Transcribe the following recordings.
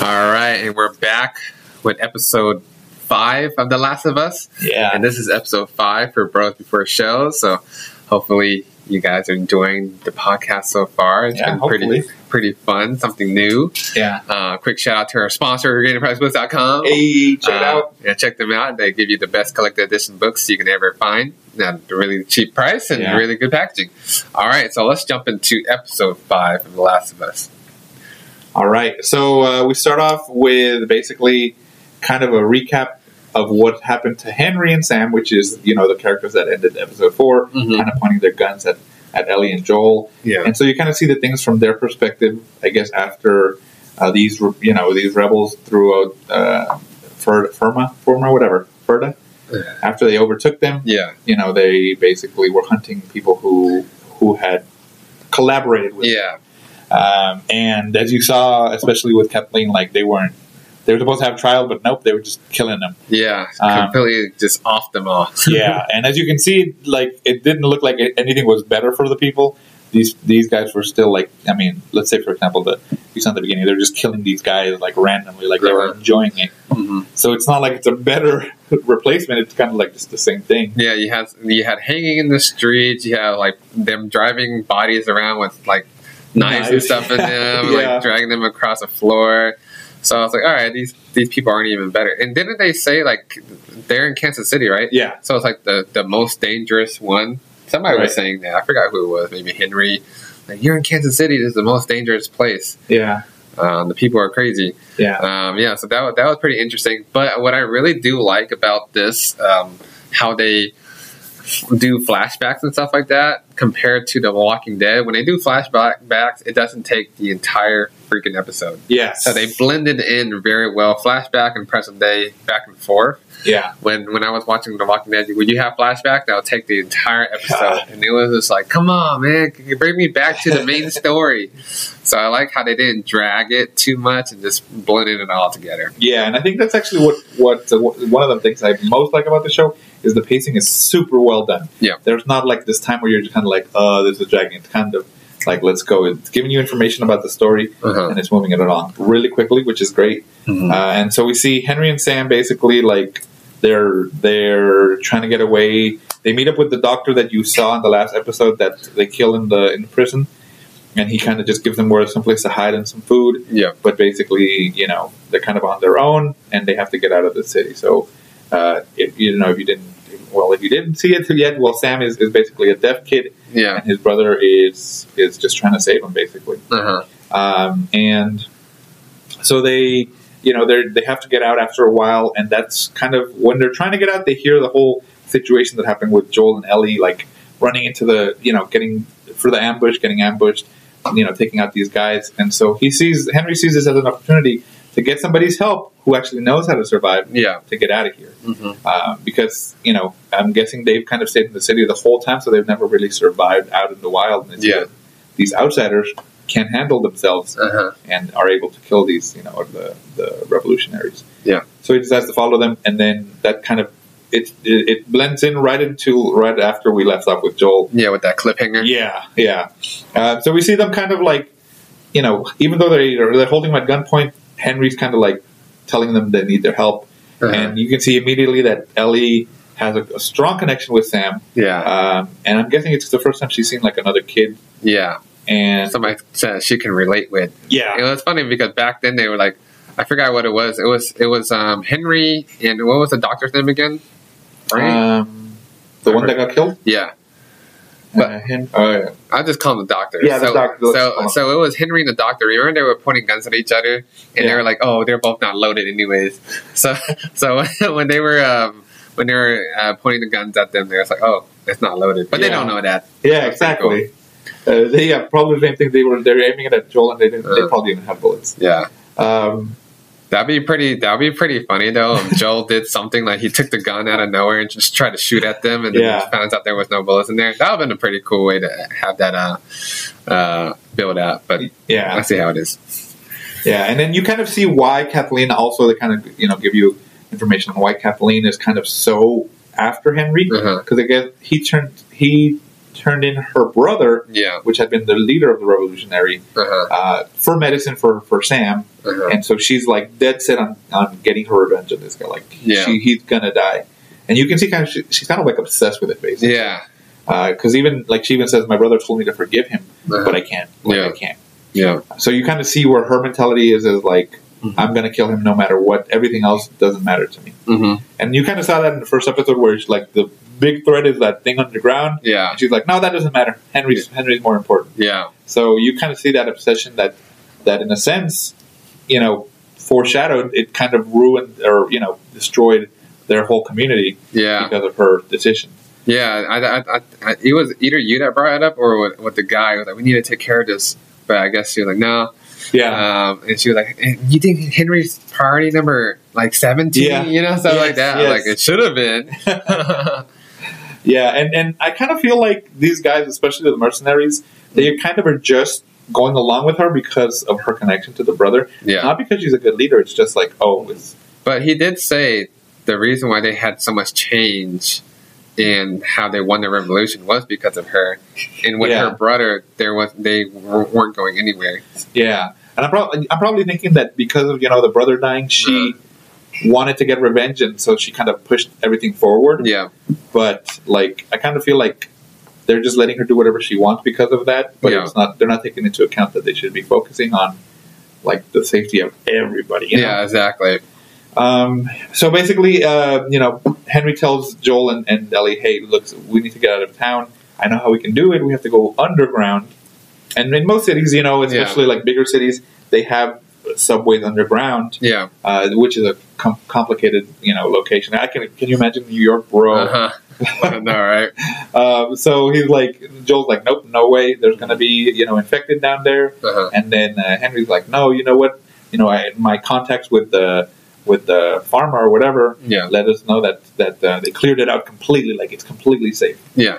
All right, and we're back with episode five of The Last of Us. Yeah. And this is episode five for Bros Before Shows. So hopefully you guys are enjoying the podcast so far. It's Yeah, been pretty hopefully. pretty fun, something new. Yeah. Uh, quick shout out to our sponsor, GreenPriceBooks.com. Hey, check it Uh, out. Yeah, check them out. They give you the best collected edition books you can ever find at a really cheap price and Yeah. really good packaging. All right, so let's jump into episode five of The Last of Us. All right. So uh, we start off with basically kind of a recap of what happened to Henry and Sam, which is you know the characters that ended episode 4 Mhm. kind of pointing their guns at at Ellie and Joel, Yeah. and so you kind of see the things from their perspective. I guess after uh, these re- you know these rebels threw out uh, Fer- Firma, Firma, whatever, Ferda. After they overtook them, Yeah. you know they basically were hunting people who who had collaborated with Yeah. Um, and as you saw, especially with Kathleen, like they weren't, they were supposed to have trial, but nope, they were just killing them. Yeah. Um, Completely just off them all. Yeah, and as you can see, like it didn't look like anything was better for the people. These these guys were still like, I mean, let's say for example, the you saw in the beginning, they're just killing these guys like randomly, like they were enjoying it. hmm So it's not like it's a better replacement. It's kind of like just the same thing. Yeah, you had you had hanging in the streets. You had like them driving bodies around with like knives and stuff in them, Yeah. like dragging them across the floor. So I was like, all right, these these people aren't even better. And didn't they say like they're in Kansas City, right? Yeah, So it's like the the most dangerous one. Somebody was saying that. I forgot who it was. Maybe Henry. Like you're in Kansas City. This is the most dangerous place. yeah, Um, the people are crazy. yeah, Um, yeah, so that was, that was pretty interesting. But what I really do like about this, um, how they do flashbacks and stuff like that, compared to The Walking Dead, when they do flashbacks, it doesn't take the entire freaking episode. yes. So they blended in very well, flashback and present day, back and forth. yeah, When when I was watching The Walking Dead, would you have flashback? That would take the entire episode, God. and it was just like, come on, man, can you bring me back to the main story? So I like how they didn't drag it too much and just blended it all together. Yeah, and I think that's actually what what uh, wh- one of the things I most like about the show is the pacing is super well done. Yeah. there's not like this time where you're just kind of like, oh, this is dragging. It's kind of like let's go. It's giving you information about the story Uh-huh. and it's moving it along really quickly, which is great. Mhm. Uh, and so we see Henry and Sam basically like they're they're trying to get away. They meet up with the doctor that you saw in the last episode that they kill in the in the prison, and he kind of just gives them where some place to hide and some food Yeah. but basically, you know, they're kind of on their own and they have to get out of the city. So, uh, if you know, if you didn't, well, if you didn't see it yet, well, Sam is, is basically a deaf kid, Yeah. and his brother is is just trying to save him, basically. Uh-huh. Um, and so they, you know, they they have to get out after a while, and that's kind of when they're trying to get out, they hear the whole situation that happened with Joel and Ellie, like running into the, you know, getting for the ambush, getting ambushed, you know, taking out these guys, and so he sees Henry sees this as an opportunity to get somebody's help who actually knows how to survive Yeah. to get out of here, Mm-hmm. um, because you know, I'm guessing they've kind of stayed in the city the whole time, so they've never really survived out in the wild. And Yeah. these outsiders can't handle themselves Uh-huh. and are able to kill these, you know, the, the revolutionaries. Yeah. So he decides to follow them, and then that kind of it, it it blends in right into right after we left off with Joel. Yeah, with that cliffhanger. Yeah, yeah. Uh, so we see them kind of like, you know, even though they are they're holding at gunpoint, Henry's kind of like telling them they need their help, Uh-huh. and you can see immediately that Ellie has a, a strong connection with Sam, yeah. um, and I'm guessing it's the first time she's seen like another kid, Yeah. and Somebody said she can relate with. yeah, It was funny because back then they were like, I forgot what it was. It was it was um, Henry and what was the doctor's name again? Frank. um, the one that got killed. yeah. But uh, him, oh yeah. I just call him the doctor. Yeah, the so, doctor, So, so it was Henry and the doctor. Remember they were pointing guns at each other, and they were like, "Oh, they're both not loaded, anyways." So, so when they were um, when they were uh, pointing the guns at them, they was like, "Oh, it's not loaded," but they don't know that. Yeah, exactly. Uh, they yeah, probably the same thing. They were they're aiming it at Joel, and they didn't. they Uh. probably didn't have bullets. Yeah, Um, that'd be pretty. That'd be pretty funny though. If Joel did something like he took the gun out of nowhere and just tried to shoot at them, and then Yeah. found out there was no bullets in there. That would have been a pretty cool way to have that uh, uh, build out. But yeah, I see how it is. yeah, and then you kind of see why Kathleen also they kind of you know give you information on why Kathleen is kind of so after Henry Uh-huh. because I guess he turned he turned in her brother, Yeah. which had been the leader of the revolutionary, Uh-huh. uh, for medicine for, for Sam. Uh-huh. And so she's like dead set on, on getting her revenge on this guy. Like, Yeah. she, he's gonna die. And you can see kind of she, she's kind of like obsessed with it, basically. Yeah. Because even like she even says, my brother told me to forgive him, Uh-huh. but I can't. Like, Yeah. I can't. Yeah. So you kind of see where her mentality is: is like, Mhm. I'm gonna kill him no matter what. Everything else doesn't matter to me. Mm-hmm. And you kind of saw that in the first episode, where it's like the big threat is that thing underground. Yeah. And she's like, no, that doesn't matter. Henry's Henry's more important. Yeah. So you kind of see that obsession that that in a sense, you know, foreshadowed. It kind of ruined or you know destroyed their whole community Yeah. because of her decision. Yeah. I, I, I, I, it was either you that brought it up or what the guy was like, we need to take care of this. But I guess she was like, no. Yeah. Um, and she was like, you think Henry's priority number like 17? Yeah. You know, stuff Yes, like that. yes. Like, it should have been. Yeah, and, and I kind of feel like these guys, especially the mercenaries, they kind of are just going along with her because of her connection to the brother. yeah. Not because she's a good leader. It's just like, oh, it's But he did say the reason why they had so much change in how they won the revolution was because of her. And with Yeah. her brother, there was they weren't going anywhere. yeah. And I'm probably I'm probably thinking that because of you know the brother dying, she wanted to get revenge, and so she kind of pushed everything forward. Yeah, But like, I kind of feel like they're just letting her do whatever she wants because of that. But Yeah. it's not. They're not taking into account that they should be focusing on like the safety of everybody. you know? yeah, exactly. Um, so basically, uh, you know, Henry tells Joel and, and Ellie, "Hey, look, we need to get out of town. I know how we can do it. We have to go underground." And in most cities, you know, especially like bigger cities, they have subways underground, Yeah, uh, which is a com- complicated, you know, location. I can can you imagine New York, bro? uh-huh. no, right? Um, so he's like, Joel's like, "Nope, no way. There's going to be you know infected down there." Uh-huh. And then uh, Henry's like, "No, you know what? You know, I, my contacts with the with the farmer or whatever." Yeah, let us know that that uh, they cleared it out completely, like it's completely safe. yeah.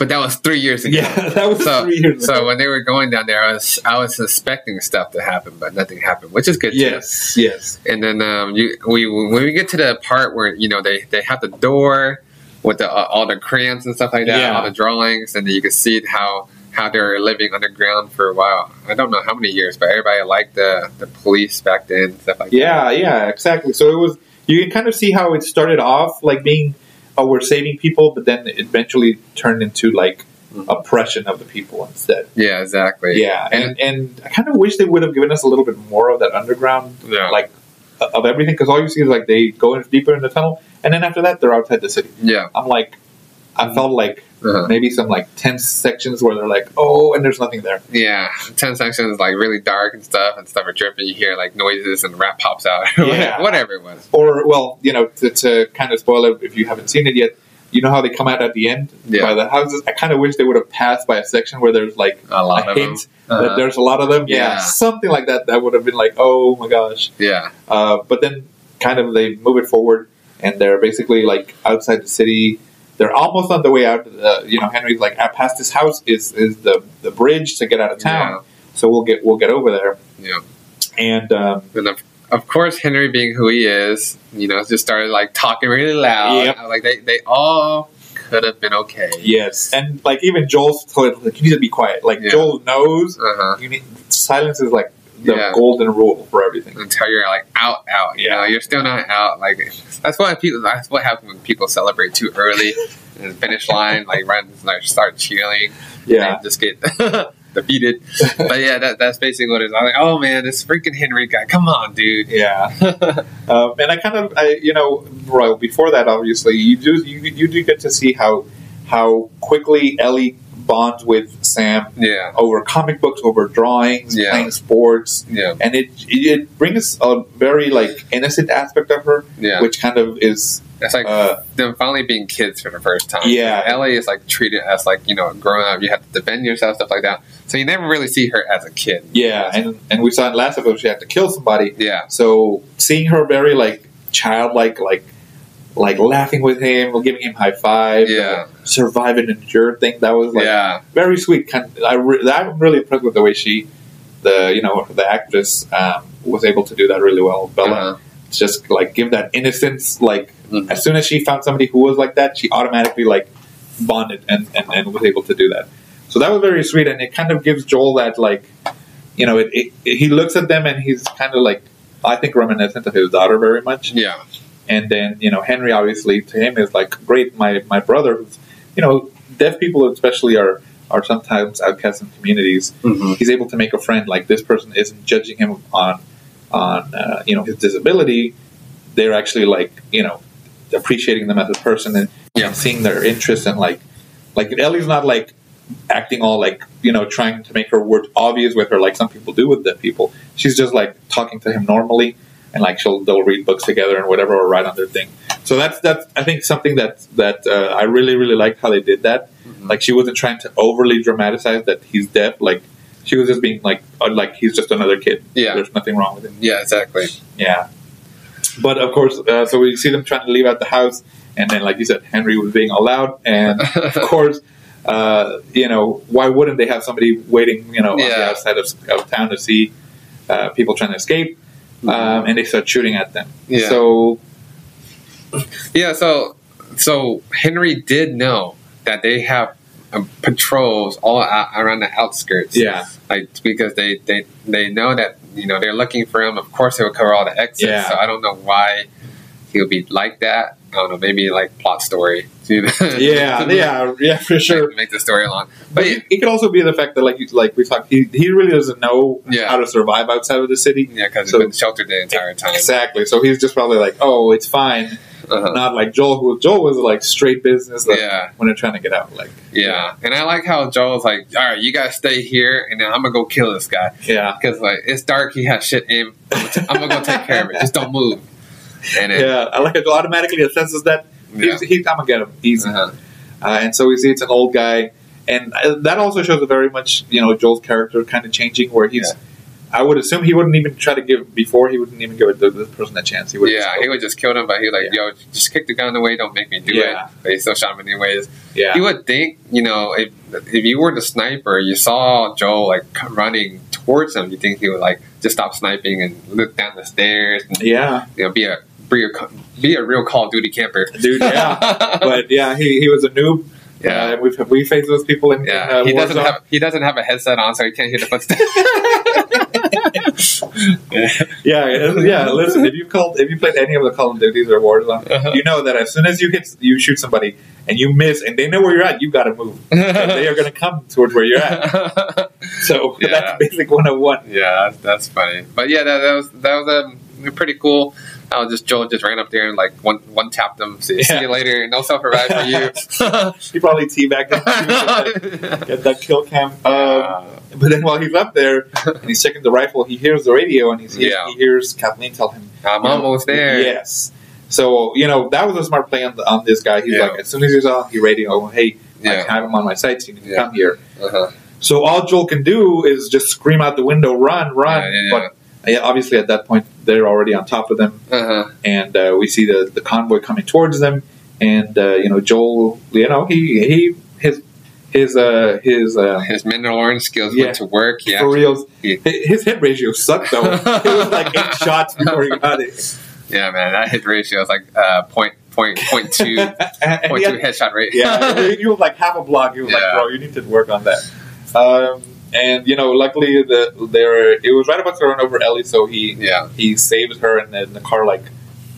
But that was three years ago. Yeah, that was So, three years ago. so when they were going down there, I was I was suspecting stuff to happen, but nothing happened, which is good. too. Yes, yes, And then um, you, we when we get to the part where you know they, they have the door with the, uh, all the crayons and stuff like that, Yeah. all the drawings, and you can see how how they're living underground for a while. I don't know how many years, but everybody liked the the police back then, stuff like that. yeah, yeah, exactly. So it was. You can kind of see how it started off like being, oh, we're saving people, but then it eventually turned into like Mhm. oppression of the people instead. Yeah, exactly. Yeah, and and I kind of wish they would have given us a little bit more of that underground, Yeah. like of everything, because all you see is like they go in deeper in the tunnel, and then after that they're outside the city. yeah, I'm like, I felt like uh-huh. maybe some like tense sections where they're like, oh, and there's nothing there. yeah. Ten sections like really dark and stuff, and stuff are dripping. You hear like noises, and rap pops out. Yeah. whatever it was. Or, well, you know, to, to kind of spoil it if you haven't seen it yet, you know how they come out at the end Yeah. by the houses? I kind of wish they would have passed by a section where there's like A lot a of them. hint Uh-huh. that there's a lot of them. Yeah, Yeah. something like that. That would have been like, oh my gosh. Yeah, Uh, but then kind of they move it forward and they're basically like outside the city. They're almost on the way out. Uh, you know, Henry's like, "Ah, past this house is, is the, the bridge to get out of town. So we'll get we'll get over there. yeah. And um, And of, of course, Henry, being who he is, you know, just started like talking really loud. Yep. Like they, they all could have been okay. yes, and like even Joel's told him, like, you need to be quiet. Like Yeah. Joel knows Uh huh. you need silence is like the Yeah. golden rule for everything. Until you're like out, out. You know, Yeah. you're still not out. Like that's what people. That's what happens when people celebrate too early. and the finish line, like right, like start cheering. Yeah, and just get defeated. but yeah, that, that's basically what it is. I'm like, oh man, this freaking Henry guy. Come on, dude. yeah. um, and I kind of, I you know, well, before that, obviously, you do you, you do get to see how how quickly Ellie bonds with Sam yeah, over comic books, over drawings, Yeah. playing sports, yeah, and it it brings a very like innocent aspect of her, yeah. which kind of is It's like uh, them finally being kids for the first time. Yeah. Ellie is like treated as like you know growing up. You have to defend yourself, stuff like that. So you never really see her as a kid. yeah, and and we saw in last episode she had to kill somebody, Yeah, so seeing her very like childlike, like like laughing with him, giving him high five, Yeah. survive and endure thing that was like yeah, very sweet. Kind of, I re- I'm really impressed with the way she, the you know the actress um, was able to do that really well. Bella Uh-huh. just like give that innocence. Like Mhm. as soon as she found somebody who was like that, she automatically like bonded and, and, and was able to do that. So that was very sweet, and it kind of gives Joel that like, you know, it, it, it- he looks at them and he's kind of like, I think reminiscent of his daughter very much. Yeah. And then you know Henry obviously to him is like great. My my brother, who's you know deaf people especially are are sometimes outcast in communities. Mhm. He's able to make a friend. Like this person isn't judging him on on uh, you know his disability. They're actually like you know appreciating them as a person and, Yeah. seeing their interests and like like Ellie's not like acting all like you know trying to make her words obvious with her like some people do with deaf people. She's just like talking to him normally and like she'll they'll read books together and whatever or write on their thing. So that's that's I think something that that uh, I really really liked how they did that. Mhm. Like she wasn't trying to overly dramatize that he's deaf. Like she was just being like uh, like he's just another kid. Yeah. there's nothing wrong with him. Yeah, exactly. Yeah, but of course, uh, so we see them trying to leave out the house, and then like you said, Henry was being all and of course. Uh, you know, why wouldn't they have somebody waiting, you know, on the outside of, of town to see uh, people trying to escape? Um, and they start shooting at them. Yeah. So Yeah, so so Henry did know that they have um, patrols all out, around the outskirts. yeah, like because they they they know that you know they're looking for him. Of course, they will cover all the exits. Yeah. So I don't know why he would be like that. I don't know. Maybe like plot story. know? yeah, yeah, yeah, for sure. Make, make the story long, But But it, it could also be the fact that, like, you- like we talked, he, he really doesn't know Yeah. how to survive outside of the city. yeah, because So- he's been sheltered the entire time. Exactly. So he's just probably like, "Oh, it's fine." Uh-huh. Not like Joel, who Joel was like straight business. Like, Yeah. When they're trying to get out, like, Yeah, and I like how Joel's like, "All right, you guys stay here, and then I'm gonna go kill this guy yeah, because like it's dark. He has shit in. I'm gonna, t- I'm gonna go take care of it. Just don't move." And then, yeah. I like it. Automatically assesses that. Yeah. He's, he's, I'm gonna get him easy. Uh-huh. Uh, and so we see it's an old guy, and uh, that also shows a very much you know Joel's character kind of changing, where he's. I would assume he wouldn't even try to give before he wouldn't even give it this person a chance. He would yeah, he would just kill him, but he like, Yeah. "Yo, just kick the gun away. Don't make me do Yeah. it." But he still shot him anyways. yeah You would think, you know, if if you were the sniper, you saw Joel like running towards him, you think he would like just stop sniping and look down the stairs and yeah you know be a be a, be a real Call of Duty camper, dude yeah. but yeah, he, he was a noob. Yeah. uh, we've we faced those people in, yeah, in uh, he doesn't have he doesn't have a headset on, so he can't hear the footsteps. Yeah, yeah. Listen, if you called, if you played any of the Call of Duties or Warzone, Uh-huh. you know that as soon as you hit, you shoot somebody and you miss, and they know where you're at, you got to move. They are going to come towards where you're at. So Yeah. that's basic 101. Yeah, that's, that's funny. But yeah, that, that was that was um, pretty cool. Was just Joel just ran up there and like one one tapped them. See, see you later. No self revive for you. He probably teabagged him. Get that kill cam. Um, but then while he's up there and he's checking the rifle, he hears the radio and he, sees, Yeah. he hears Kathleen tell him, I'm you know, almost there. Yes. So you know that was a smart play on, the, on this guy. He's Yeah. like, as soon as he's on, he radio, hey, Yeah. I have him on my sights. You need to Yeah. come here. Uh-huh. So all Joel can do is just scream out the window, "Run, run!" Yeah, yeah, But yeah, obviously at that point they're already on top of them, Uh-huh. and uh, we see the, the convoy coming towards them. And uh, you know Joel, you know he he his his uh, his uh, His Mandalorian skills Yeah. went to work. Yeah. for reals. His hit ratio sucked though. it was like eight shots before he got it. Yeah, man. That hit ratio is like uh, point, point, point two, point two had- headshot rate. yeah, he was like half a block. He was like, "Bro, you need to work on that." Um, and you know, luckily the there it was right about to run over Ellie, so he yeah. he saves her, and then the car like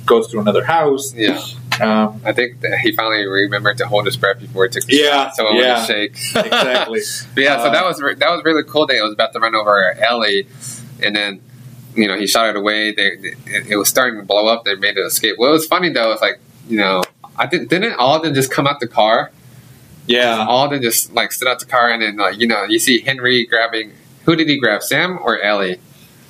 goes to another house. Yeah. Um, I think that he finally remembered to hold his breath before he took the Yeah, shot, so it yeah. wouldn't shake. exactly. But yeah, so Um, that was re- that was really cool. That it was about to run over Ellie, and then you know he shot it away. They, it, it was starting to blow up. They made it escape. What was funny though is like you know I didn't didn't all of them just come out the car. Yeah, All of just like stood out the car, and then like you know you see Henry grabbing. Who did he grab? Sam or Ellie?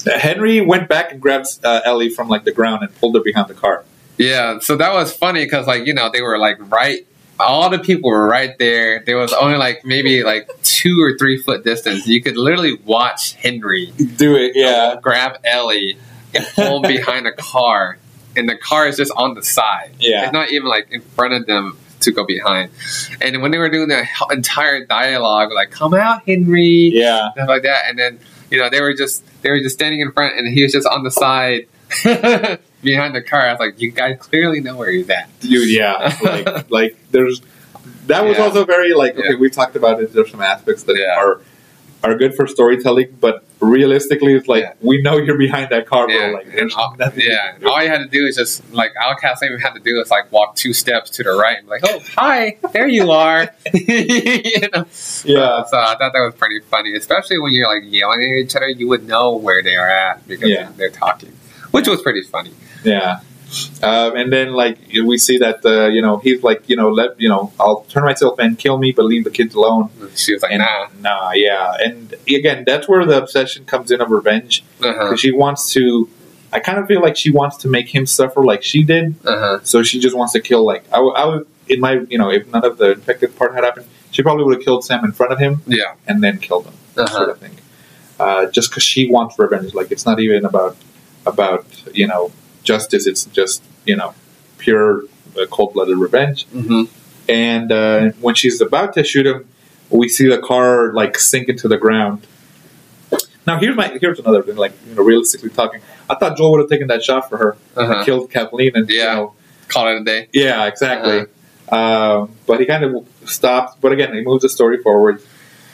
Uh, Henry went back and grabbed uh, Ellie from like the ground and pulled her behind the car. Yeah, so that was funny because like you know they were like right. All the people were right there. There was only like maybe like two or three foot distance. You could literally watch Henry Do it, yeah, grab Ellie and pull behind a car, and the car is just on the side. Yeah. It's not even like in front of them to go behind. And when they were doing the entire dialogue, like "Come out, Henry," yeah. stuff like that, and then you know they were just they were just standing in front, and he was just on the side behind the car. I was like, "You guys clearly know where he's at." Dude, yeah, like like there's that was Yeah. also very like okay. Yeah. We've talked about it. There's some aspects that Yeah. are are good for storytelling, but realistically, it's like Yeah. we know you're behind that car, bro. Yeah, Like, and all, nothing you yeah. All you had to do is just like Outcast even had to do is like walk two steps to the right and be like, oh hi, there you are. you know? yeah, So I thought that was pretty funny, especially when you're like yelling at each other. You would know where they are at because Yeah. they're talking, which was pretty funny. yeah. Um, and then like we see that uh, you know he's like you know let you know I'll turn myself in, kill me, but leave the kids alone. She was like, And, nah. nah, yeah. And again, that's where the obsession comes in of revenge because she wants to. I kind of feel like she wants to make him suffer like she did, Uh huh. so she just wants to kill. Like I, w- I would in my, you know, if none of the infected part had happened, she probably would have killed Sam in front of him Yeah. and then killed him, Uh-huh. sort of thing. Uh, just because she wants revenge, like it's not even about about you know justice. It's just you know pure uh, cold blooded revenge. Mm-hmm. And uh, when she's about to shoot him, we see the car like sink into the ground. Now here's my here's another thing. Like you know, realistically talking, I thought Joel would have taken that shot for her, Uh huh. killed Kathleen, and you Yeah. know, Call it a day. yeah, exactly. Uh-huh. Um, but he kind of stops. But again, he moves the story forward.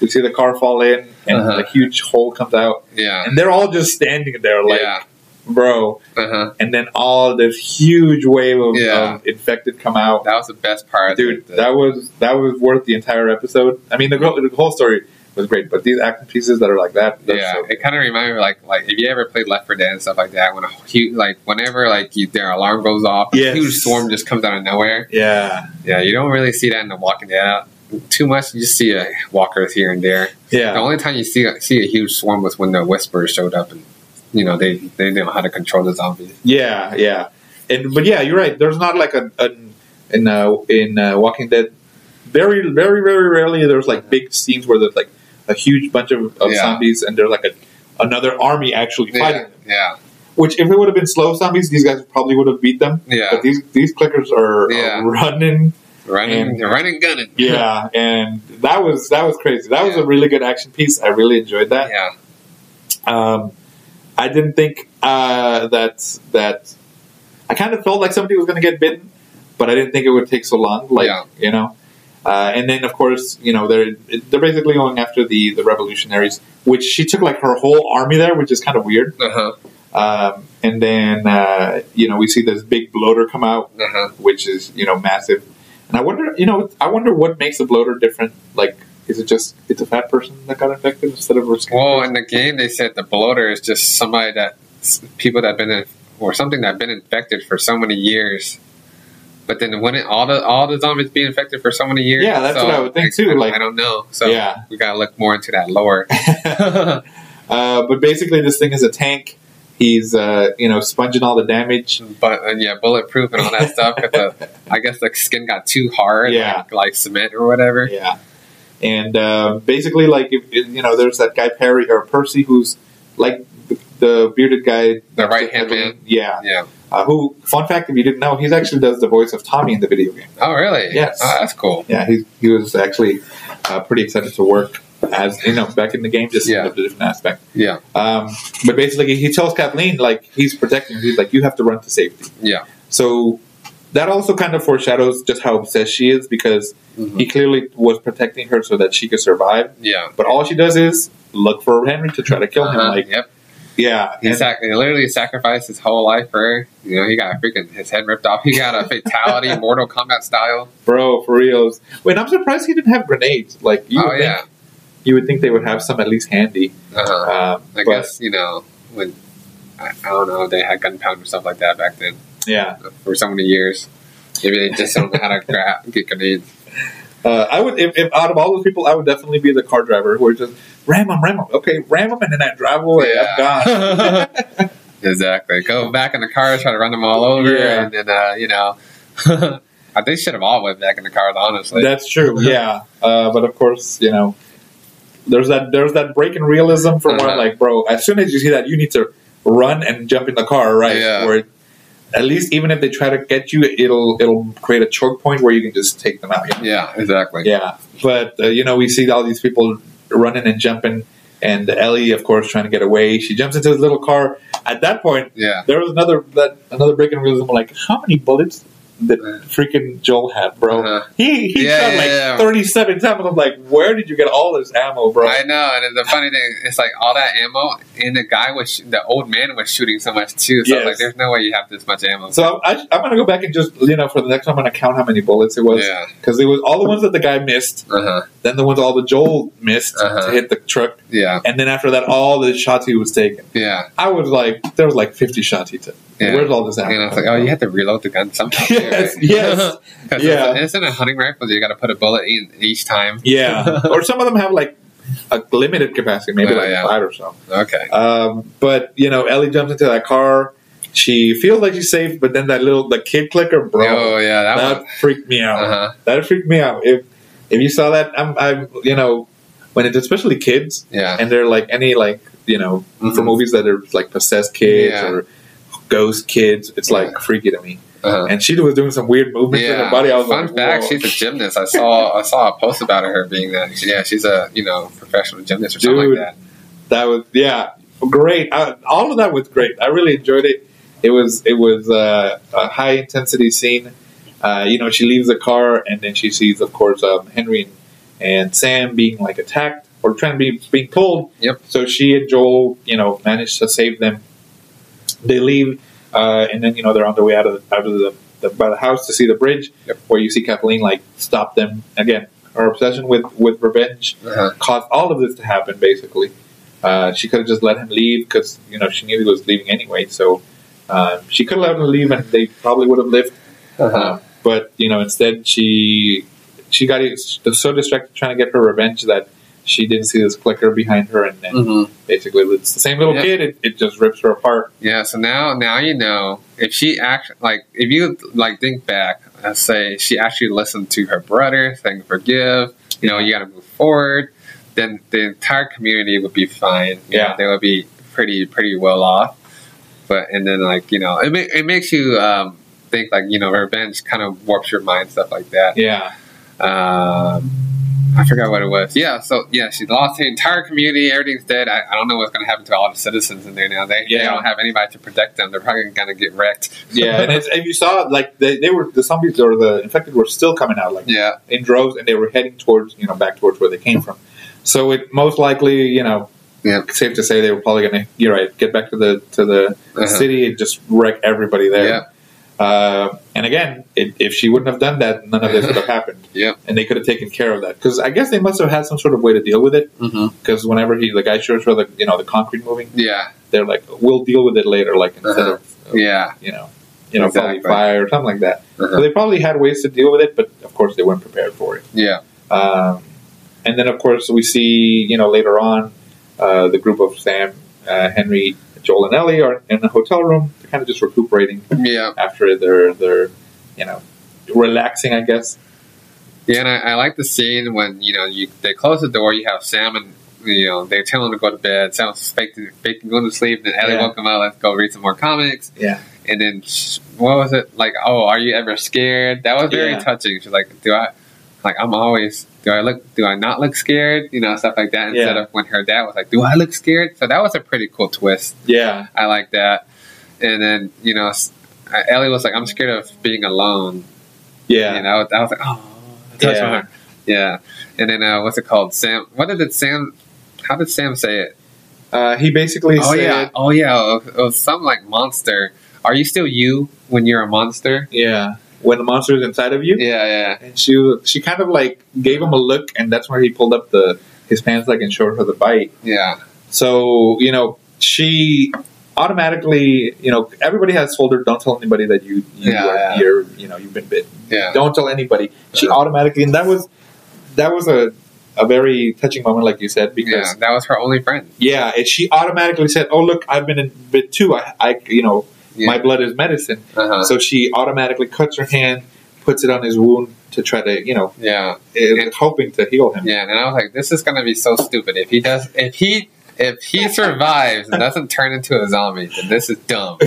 We see the car fall in, and Uh-huh. a huge hole comes out, Yeah. and they're all just standing there, like, yeah. Bro. Uh huh. And then all this huge wave of, Yeah. of infected come out. That was the best part, Dude, The- that was that was worth the entire episode. I mean, the, whole- the whole story was great, but these action pieces that are like that, yeah, so it kind of reminded me like like if you ever played Left 4 Dead and stuff like that, when a huge like whenever like you, their alarm goes off, Yes. a huge storm just comes out of nowhere. yeah, Yeah, you don't really see that in the Walking Dead too much. You just see uh, walkers here and there. Yeah. The only time you see see a huge swarm was when the Whisperers showed up and you know they they know how to control the zombies. yeah, yeah. And but yeah, you're right. There's not like a, a in uh, in uh, Walking Dead. Very, very, very rarely there's like big scenes where there's like a huge bunch of, of Yeah. zombies and there's like a another army actually fighting Yeah, them. yeah, Which if it would have been slow zombies, these guys probably would have beat them. yeah. But these these clickers are, Yeah. are running. running, and- running, gunning. Yeah, and that was that was crazy. That was a really good action piece. I really enjoyed that. yeah, Um, I didn't think uh, that that I kind of felt like somebody was going to get bitten, but I didn't think it would take so long. Like Yeah. you know, uh, and then of course you know they're they're basically going after the the revolutionaries, which she took like her whole army there, which is kind of weird. uh huh, Um, and then uh, you know we see this big bloater come out, uh huh. which is you know massive. And I wonder, you know, I wonder what makes a bloater different. Like, is it just it's a fat person that got infected instead of a Well, person? in the game, they said the bloater is just somebody that people that have been in, or something that have been infected for so many years. But then wouldn't all the all the zombies be infected for so many years? Yeah, that's what I would think, too, I, like- I don't know. So Yeah. we gotta look more into that lore. uh, but basically, this thing is a tank. He's uh, you know sponging all the damage. but and yeah, bulletproof and all that stuff. The I guess the skin got too hard, Yeah. like, like cement or whatever. Yeah, and uh, basically, like if, you know, there's that guy Perry or Percy who's like the, the bearded guy, The right-hand man. Yeah, Yeah. uh, who? Fun fact: if you didn't know, he actually does the voice of Tommy in the video game. Oh, really? Yes. Oh, that's cool. Yeah, he he was actually uh, pretty excited to work as you know back in the game, just Yeah. a different aspect. Yeah. Um, but basically, he tells Kathleen like he's protecting her. He's like, you have to run to safety. Yeah. So that also kind of foreshadows just how obsessed she is because Mhm. he clearly was protecting her so that she could survive. Yeah. But all she does is look for Henry to try to kill him. Uh-huh. Like, yep. yeah, He, sac- he literally sacrificed his whole life for her. You know, he got freaking his head ripped off. He got a fatality, Mortal Kombat style. bro, for reals. Wait, I'm surprised he didn't have grenades. Like, you oh would yeah. think you would think they would have some at least handy. Uh-huh. Um, I guess you know when I, I don't know they had gunpowder and stuff like that back then yeah. for so many years. Maybe they just don't know how to gra- get grenades. Uh, I would, if, if out of all those people, I would definitely be the car driver who would just ram him, ram him. Okay, ram him, and then I drive away. I'm gone. exactly. Go back in the car, try to run them all over, Yeah. and then uh, you know. They should have all went back in the cars, honestly. That's true. Yeah, uh, but of course, you know, there's that there's that break in realism from where Uh-huh. like, bro, as soon as you see that, you need to run and jump in the car, right? Yeah. Where at least even if they try to get you, it'll it'll create a choke point where you can just take them out. you know? yeah, exactly. Yeah, but uh, you know, we see all these people running and jumping, and Ellie, of course, trying to get away. She jumps into this little car. At that point, Yeah. there was another that another break in realism. Like, how many bullets that freaking Joel had, bro. Uh-huh. He he Yeah, shot yeah, like yeah. 37 times. I'm like, where did you get all this ammo, bro? I know, and the funny thing, is like all that ammo, and the guy was, sh- the old man was shooting so much too. So Yes. like, there's no way you have this much ammo. so I, I'm gonna go back and just you know for the next one I'm gonna count how many bullets it was yeah, because it was all the ones that the guy missed, uh huh, then the ones all the Joel missed Uh-huh. to hit the truck, yeah, and then after that all the shots he was taking. yeah, I was like, there was like 50 shots he took. yeah. Where's all this ammo? And I was like, oh, you have to reload the gun somehow. too, Yes, right? yes. 'Cause Yeah. It's, isn't a hunting rifle? You got to put a bullet in each time. Yeah, or some of them have like a limited capacity, maybe Oh, like yeah. five or so. Okay. Um, but you know, Ellie jumps into that car. She feels like she's safe, but then that little the kid clicker, bro, oh yeah, that, that freaked me out. Uh huh. That freaked me out. If if you saw that, I'm, I'm you know, when it's especially kids Yeah. and they're like any like you know for Mhm. movies that are like possessed kids Yeah. or ghost kids, it's like freaky to me. Uh-huh. And she was doing some weird movements in her body. I was Fun like, fact: Whoa. she's a gymnast. I saw I saw a post about her being that. Yeah, she's a you know professional gymnast or something like that. that was yeah great I, all of that was great i really enjoyed it it was it was uh, a high intensity scene uh, you know she leaves the car and then she sees of course um, henry and, and sam being like attacked or trying to be being pulled Yep. so she and joel you know managed to save them they leave uh, and then you know they're on their way out of the, out of the, the by the house to see the bridge Yep. where you see kathleen like stop them again her obsession with with revenge Uh-huh. caused all of this to happen. Basically, uh, she could have just let him leave because you know she knew he was leaving anyway. So um, she could have let him leave, and they probably would have lived. Uh-huh. Uh, but you know, instead she she got so distracted trying to get her revenge that she didn't see this clicker behind her, and then Mhm. basically it's the same little Yeah. kid. It, it just rips her apart. Yeah, so now now you know if she act like if you like think back, let's say she actually listened to her brother saying forgive, you know, you got to move forward, then the entire community would be fine. You Yeah. know, they would be pretty pretty well off. But and then like you know it ma- it makes you um, think like you know revenge kind of warps your mind stuff like that. Yeah, Um, I forgot what it was. Yeah, so yeah, she lost the entire community. Everything's dead. I, I don't know what's going to happen to all the citizens in there now. They, they don't have anybody to protect them. They're probably going to get wrecked. yeah. and if you saw, like they, they were the zombies or the infected were still coming out, like yeah, in droves, and they were heading towards you know back towards where they came from. So it most likely, you know, Yeah. safe to say they were probably going to. You're right. Get back to the to the Uh-huh. city and just wreck everybody there. Yeah. Uh, and again, it, if she wouldn't have done that, none of this would have happened. yeah, And they could have taken care of that because I guess they must have had some sort of way to deal with it. Mm-hmm. Because whenever he the guy shows her the you know the concrete moving, yeah, they're like, we'll deal with it later, like instead Uh-huh. of yeah. you know you know Exactly. probably fire or something like that. Uh-huh. So they probably had ways to deal with it, but of course they weren't prepared for it. Yeah. Um, and then, of course, we see, you know, later on, uh, the group of Sam, uh, Henry, Joel, and Ellie are in a hotel room. They're kind of just recuperating Yeah. after their, their, you know, relaxing, I guess. Yeah, and I, I like the scene when, you know, you they close the door, you have Sam and, you know, they tell him to go to bed. Sam's faking going to sleep, then Ellie Yeah. woke him up, let's go read some more comics. Yeah. And then, what was it? Like, oh, are you ever scared? That was very Yeah. touching. She's like, do I, like, I'm always, do I look, do I not look scared? You know, stuff like that. Instead Yeah. of when her dad was like, do I look scared? So that was a pretty cool twist. Yeah. I like that. And then, you know, Ellie was like, I'm scared of being alone. Yeah. You know, I was like, oh, it touched my Yeah. Yeah. And then, uh, what's it called? Sam, what did Sam, how did Sam say it? Uh, he basically oh, said, yeah. Oh, yeah. It was some like monster. Are you still you when you're a monster? yeah, when the monster is inside of you. Yeah, yeah. And she, she kind of like gave him a look, and that's where he pulled up the his pants like and showed her the bite. Yeah. So, you know, she automatically, you know, everybody has told her, don't tell anybody that you, you Yeah, are, yeah. you're, you know, you've been bitten. Yeah. Don't tell anybody. She Yeah. automatically, and that was, that was a, a very touching moment, like you said, Yeah. because That was her only friend. yeah, and she automatically said, "Oh, look, I've been bit too. I, I you know, Yeah. my blood is medicine." Uh-huh. So she automatically cuts her hand, puts it on his wound to try to, you know, yeah. eh, hoping to heal him. Yeah. And I was like, this is going to be so stupid. If he does, if he, if he survives and doesn't turn into a zombie, then this is dumb.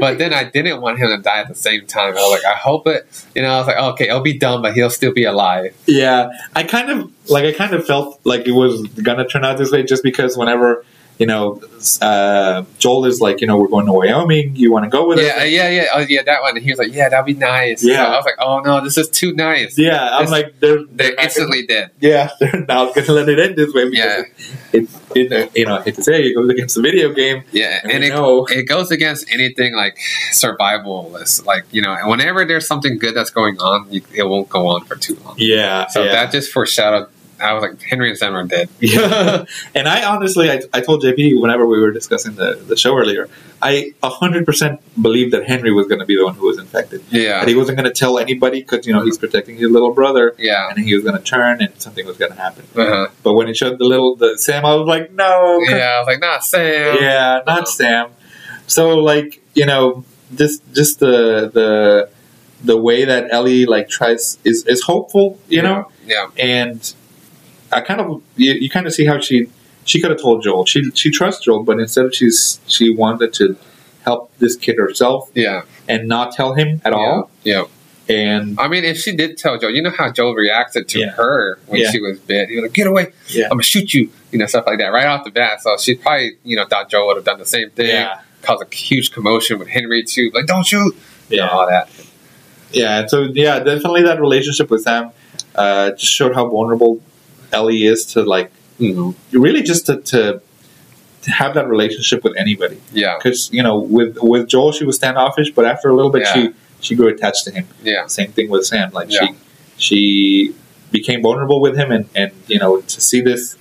But then I didn't want him to die at the same time. I was like, I hope it, you know, I was like, okay, it'll be dumb, but he'll still be alive. Yeah, I kind of like I kind of felt like it was gonna turn out this way just because whenever you know, uh, Joel is like, you know, we're going to Wyoming. You want to go with Yeah, us? yeah, yeah. Yeah. Oh, yeah, that one. And he was like, "Yeah, that'd be nice." Yeah. So I was like, "Oh no, this is too nice." Yeah, I'm like, they're, They're not instantly dead. Gonna, yeah, they're not going to let it end this way because Yeah. it, it, it, you know, I hate to say it, it goes against the video game. Yeah, And and it, know- it goes against anything like survivalist. Like you know, whenever there's something good that's going on, you, it won't go on for too long. Yeah, So yeah. that just foreshadowed. I was like, Henry and Sam are dead. Yeah. and I honestly, I, I told JP whenever we were discussing the, the show earlier, I 100% believed that Henry was going to be the one who was infected. Yeah, That he wasn't going to tell anybody because, you know, he's protecting his little brother yeah, and he was going to turn and something was going to happen. uh-huh. But when it showed the little, the Sam, I was like, no. yeah. I was like, not Sam. Yeah, not Uh-huh. Sam. So, like, you know, just, just the, the, the way that Ellie, like, tries, is, is hopeful, you know? Yeah, and I kind of you, you kind of see how she she could have told Joel she she trusts Joel, but instead she's she wanted to help this kid herself yeah, and not tell him at all. yeah. And I mean, if she did tell Joel, you know how Joel reacted to Yeah. her when Yeah. she was bit. He was like, "Get away! Yeah. I'm gonna shoot you!" You know, stuff like that right off the bat. So she probably, you know, thought Joel would have done the same thing. yeah, Caused a huge commotion with Henry too. Like, don't shoot! You know, yeah, all that. yeah. So yeah, definitely that relationship with Sam uh, just showed how vulnerable Ellie is to like Mm-hmm. really just to. to to have that relationship with anybody, Yeah, because you know, with with Joel, she was standoffish, but after a little bit, Yeah. she she grew attached to him. yeah, Same thing with Sam. Like Yeah. she she became vulnerable with him, and and you know to see this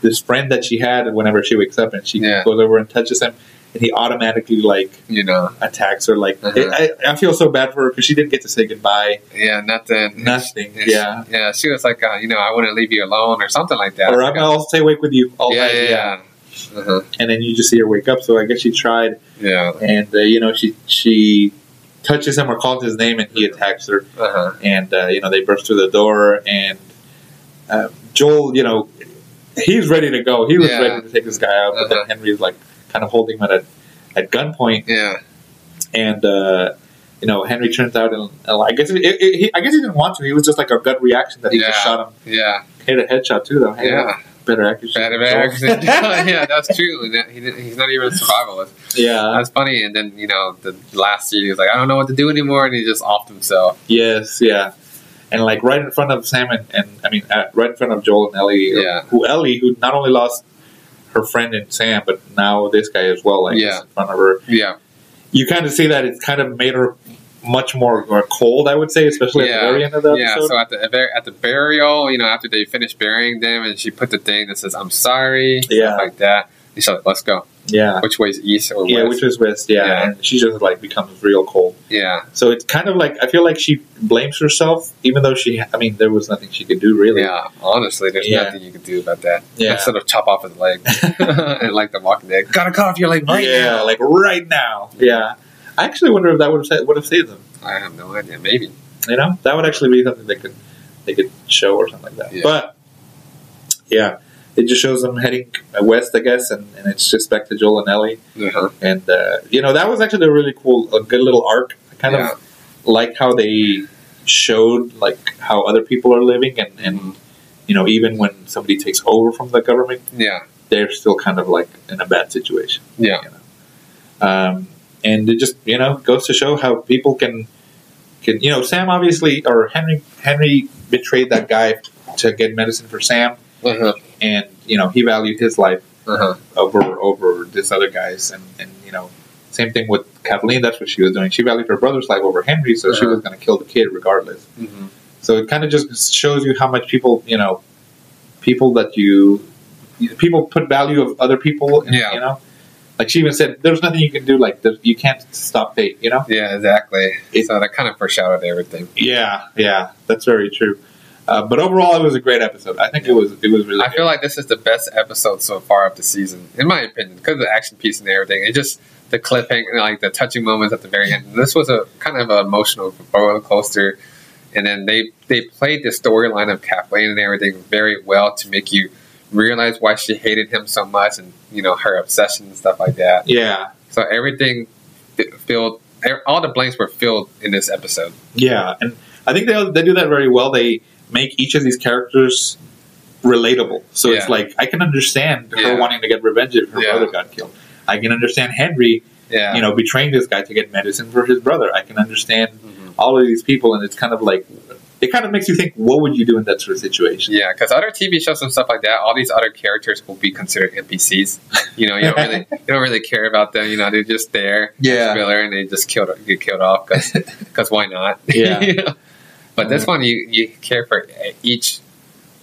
this friend that she had, whenever she wakes up and she Yeah. goes over and touches him, and he automatically like you know, attacks her. Like Uh-huh. I, I feel so bad for her because she didn't get to say goodbye. yeah, nothing. Nothing. Yeah, Yeah. she, yeah. She was like, uh, you know, I wouldn't leave you alone or something like that. Or I'm gonna stay awake with you all yeah, night. yeah, yeah, Uh-huh. And then you just see her wake up. So I guess she tried, yeah, and uh, you know she she touches him or calls his name, and he attacks her. uh-huh. and uh, you know they burst through the door and uh, Joel you know he's ready to go he was Yeah. ready to take this guy out but Uh-huh. then Henry's like kind of holding him at, at gunpoint yeah, and uh, you know Henry turns out and I guess it, it, it, he, I guess he didn't want to he was just like a gut reaction that he just shot him yeah, hit a headshot too though Hey, yeah. better accuracy Bad, than bad yeah, that's true. He he's not even a survivalist. yeah That's funny. And then you know, the last scene, he was like, "I don't know what to do anymore," and he just offed himself. yes yeah and like right in front of Sam and, and I mean uh, right in front of Joel and Ellie Yeah. who Ellie who not only lost her friend and Sam but now this guy as well like Yeah. in front of her Yeah, you kind of see that it's kind of made her much more cold, I would say, especially at Yeah. the very end of the yeah. episode. So at the at the burial, you know, after they finish burying them, and she put the thing that says "I'm sorry," Yeah. like that. She's like, "Let's go." Yeah, Which way's east or yeah, west? which was West, yeah. Yeah. and she just like becomes real cold. yeah, So it's kind of like I feel like she blames herself, even though she, I mean, there was nothing she could do really. yeah. Honestly, there's Yeah. nothing you could do about that. Yeah. Instead of chop off his leg, and like the Walking Dead, gotta cut off your leg right yeah, now. like right now. Yeah, I actually wonder if that would have would have saved them. I have no idea. Maybe. You know, that would actually be something they could they could show or something like that. Yeah. But yeah, it just shows them heading west, I guess, and, and it's just back to Joel and Ellie. Uh-huh. and uh, you know that was actually a really cool, a good little arc. I kind Yeah. of like how they showed like how other people are living, and, and you know even when somebody takes over from the government, Yeah. they're still kind of like in a bad situation. Yeah. Um, and it just you know goes to show how people can can you know Sam obviously or Henry Henry betrayed that guy to get medicine for Sam, Uh-huh. and you know he valued his life Uh-huh. over over this other guy's and, and you know same thing with Kathleen that's what she was doing she valued her brother's life over Henry so she Uh-huh. was going to kill the kid regardless Mm-hmm. so it kind of just shows you how much people you know people that you people put value of other people in, Yeah. you know like she even said there's nothing you can do like you can't stop fate you know Yeah, exactly. It- so that kind of foreshadowed everything. yeah yeah that's very true uh, but overall it was a great episode I think it was it was really I feel like this is the best episode so far of the season, in my opinion, because of the action piece and everything. It just the cliffhanger, like the touching moments at the very end. This was a kind of an emotional roller coaster, and then they they played the storyline of Kathleen and everything very well to make you realize why she hated him so much, and you know her obsession and stuff like that. yeah So everything filled, all the blanks were filled in this episode. Yeah, and I think they they do that very well. They make each of these characters relatable. So it's like I can understand her wanting to get revenge if her Yeah. brother got killed. I can understand Henry, Yeah. you know, betraying this guy to get medicine for his brother. I can understand Mhm. all of these people, and it's kind of like it kind of makes you think, what would you do in that sort of situation? Yeah, because other TV shows and stuff like that, all these other characters will be considered NPCs. You know, you don't really, you don't really care about them. You know, they're just there, Yeah. filler, and they just killed, get killed off because why not? Yeah. You know? But this one, you you care for each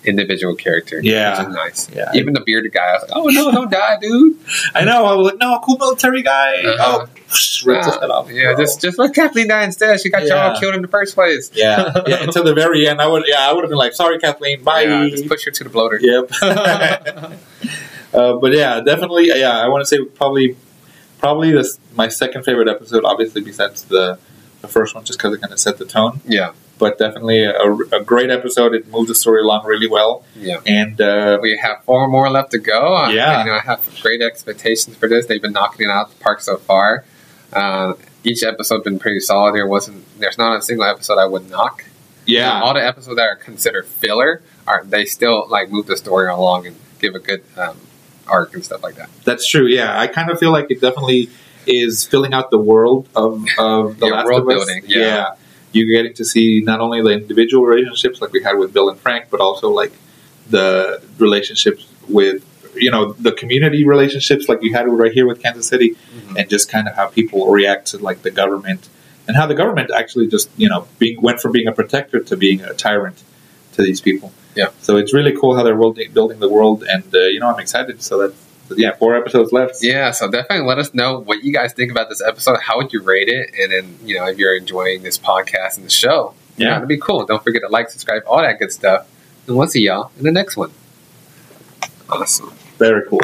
individual character. Yeah. which is nice. Yeah. even the bearded guy. I was like, oh no, don't die, dude. I know. I was like, no, cool military guy. Uh-huh. Oh, ripped his head off. Yeah, bro. just just let Kathleen die instead. She got y'all killed in the first place. yeah, yeah. Until the very end, I would, yeah, I would have been like, sorry, Kathleen, bye. Yeah, just push her to the bloater. Yep. uh, but yeah, definitely. Yeah, I want to say probably, probably this my second favorite episode. Obviously, besides the the first one, just because it kind of set the tone. yeah, But definitely a, a great episode. It moved the story along really well, yeah. and uh, We have four more left to go. Yeah. you know, I have great expectations for this. They've been knocking it out the park so far. Uh, each episode been pretty solid. There wasn't, there's not a single episode I would knock. You know, yeah, all the episodes that are considered filler are they still like move the story along and give a good um, arc and stuff like that. that's true. Yeah, I kind of feel like it definitely is filling out the world of of the Yeah, Last world of Us. building, yeah. You're getting to see not only the individual relationships like we had with Bill and Frank, but also like the relationships with you know the community relationships like you had right here with Kansas City, and just kind of how people react to like the government and how the government actually just you know being went from being a protector to being a tyrant to these people. Yeah. So it's really cool how they're building, building the world, and uh, you know I'm excited. So that yeah, four episodes left. Yeah, so definitely let us know what you guys think about this episode. How would you rate it? And then, you know, if you're enjoying this podcast and the show, yeah, it'd be cool. Don't forget to like, subscribe, all that good stuff. And we'll see y'all in the next one. Awesome. Very cool.